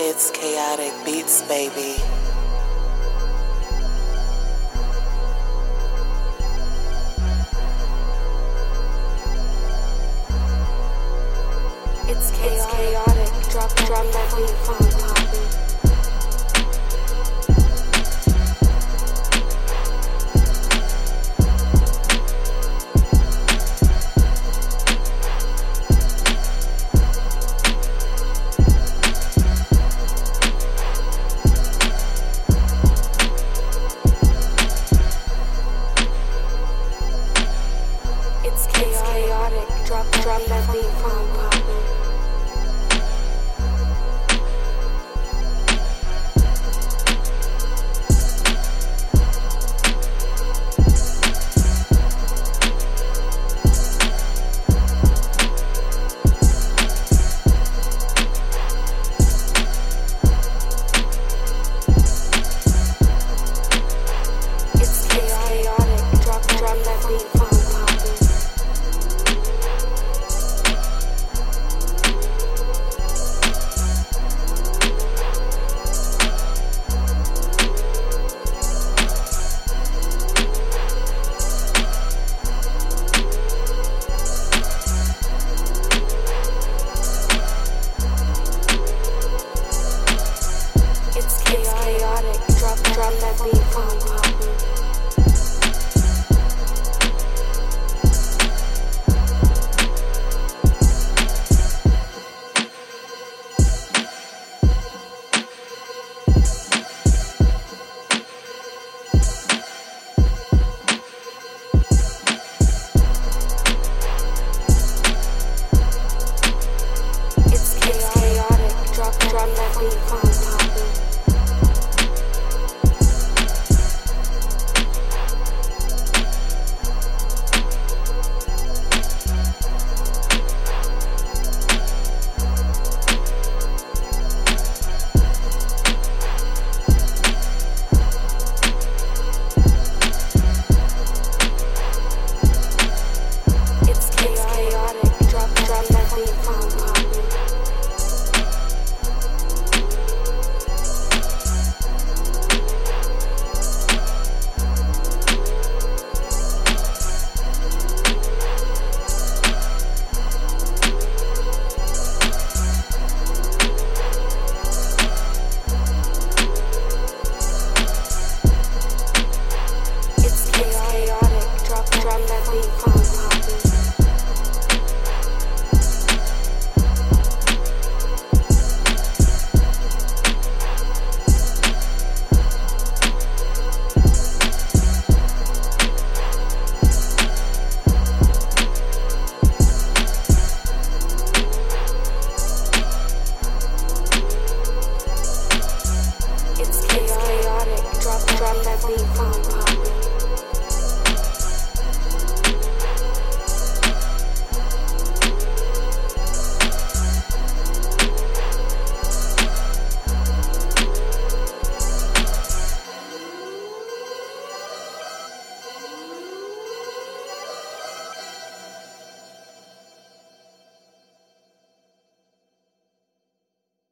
It's chaotic beats, baby. It's chaotic. It's chaotic. Drop, drop that beat, phone poppin'. 可以放